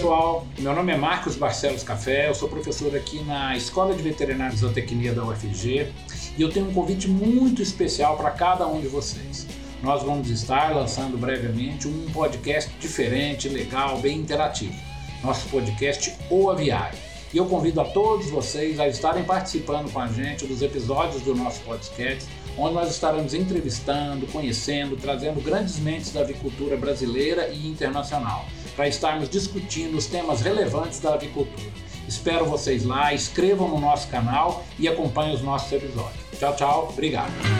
pessoal, meu nome é Marcos Barcelos Café, eu sou professor aqui na Escola de Veterinária e Zootecnia da UFG e eu tenho um convite muito especial para cada um de vocês. Nós vamos estar lançando brevemente um podcast diferente, legal, bem interativo. Nosso podcast O Aviário. E eu convido a todos vocês a estarem participando com a gente dos episódios do nosso podcast, onde nós estaremos entrevistando, conhecendo, trazendo grandes mentes da avicultura brasileira e internacional para estarmos discutindo os temas relevantes da avicultura. Espero vocês lá, inscrevam no nosso canal e acompanhem os nossos episódios. Tchau, tchau, obrigado.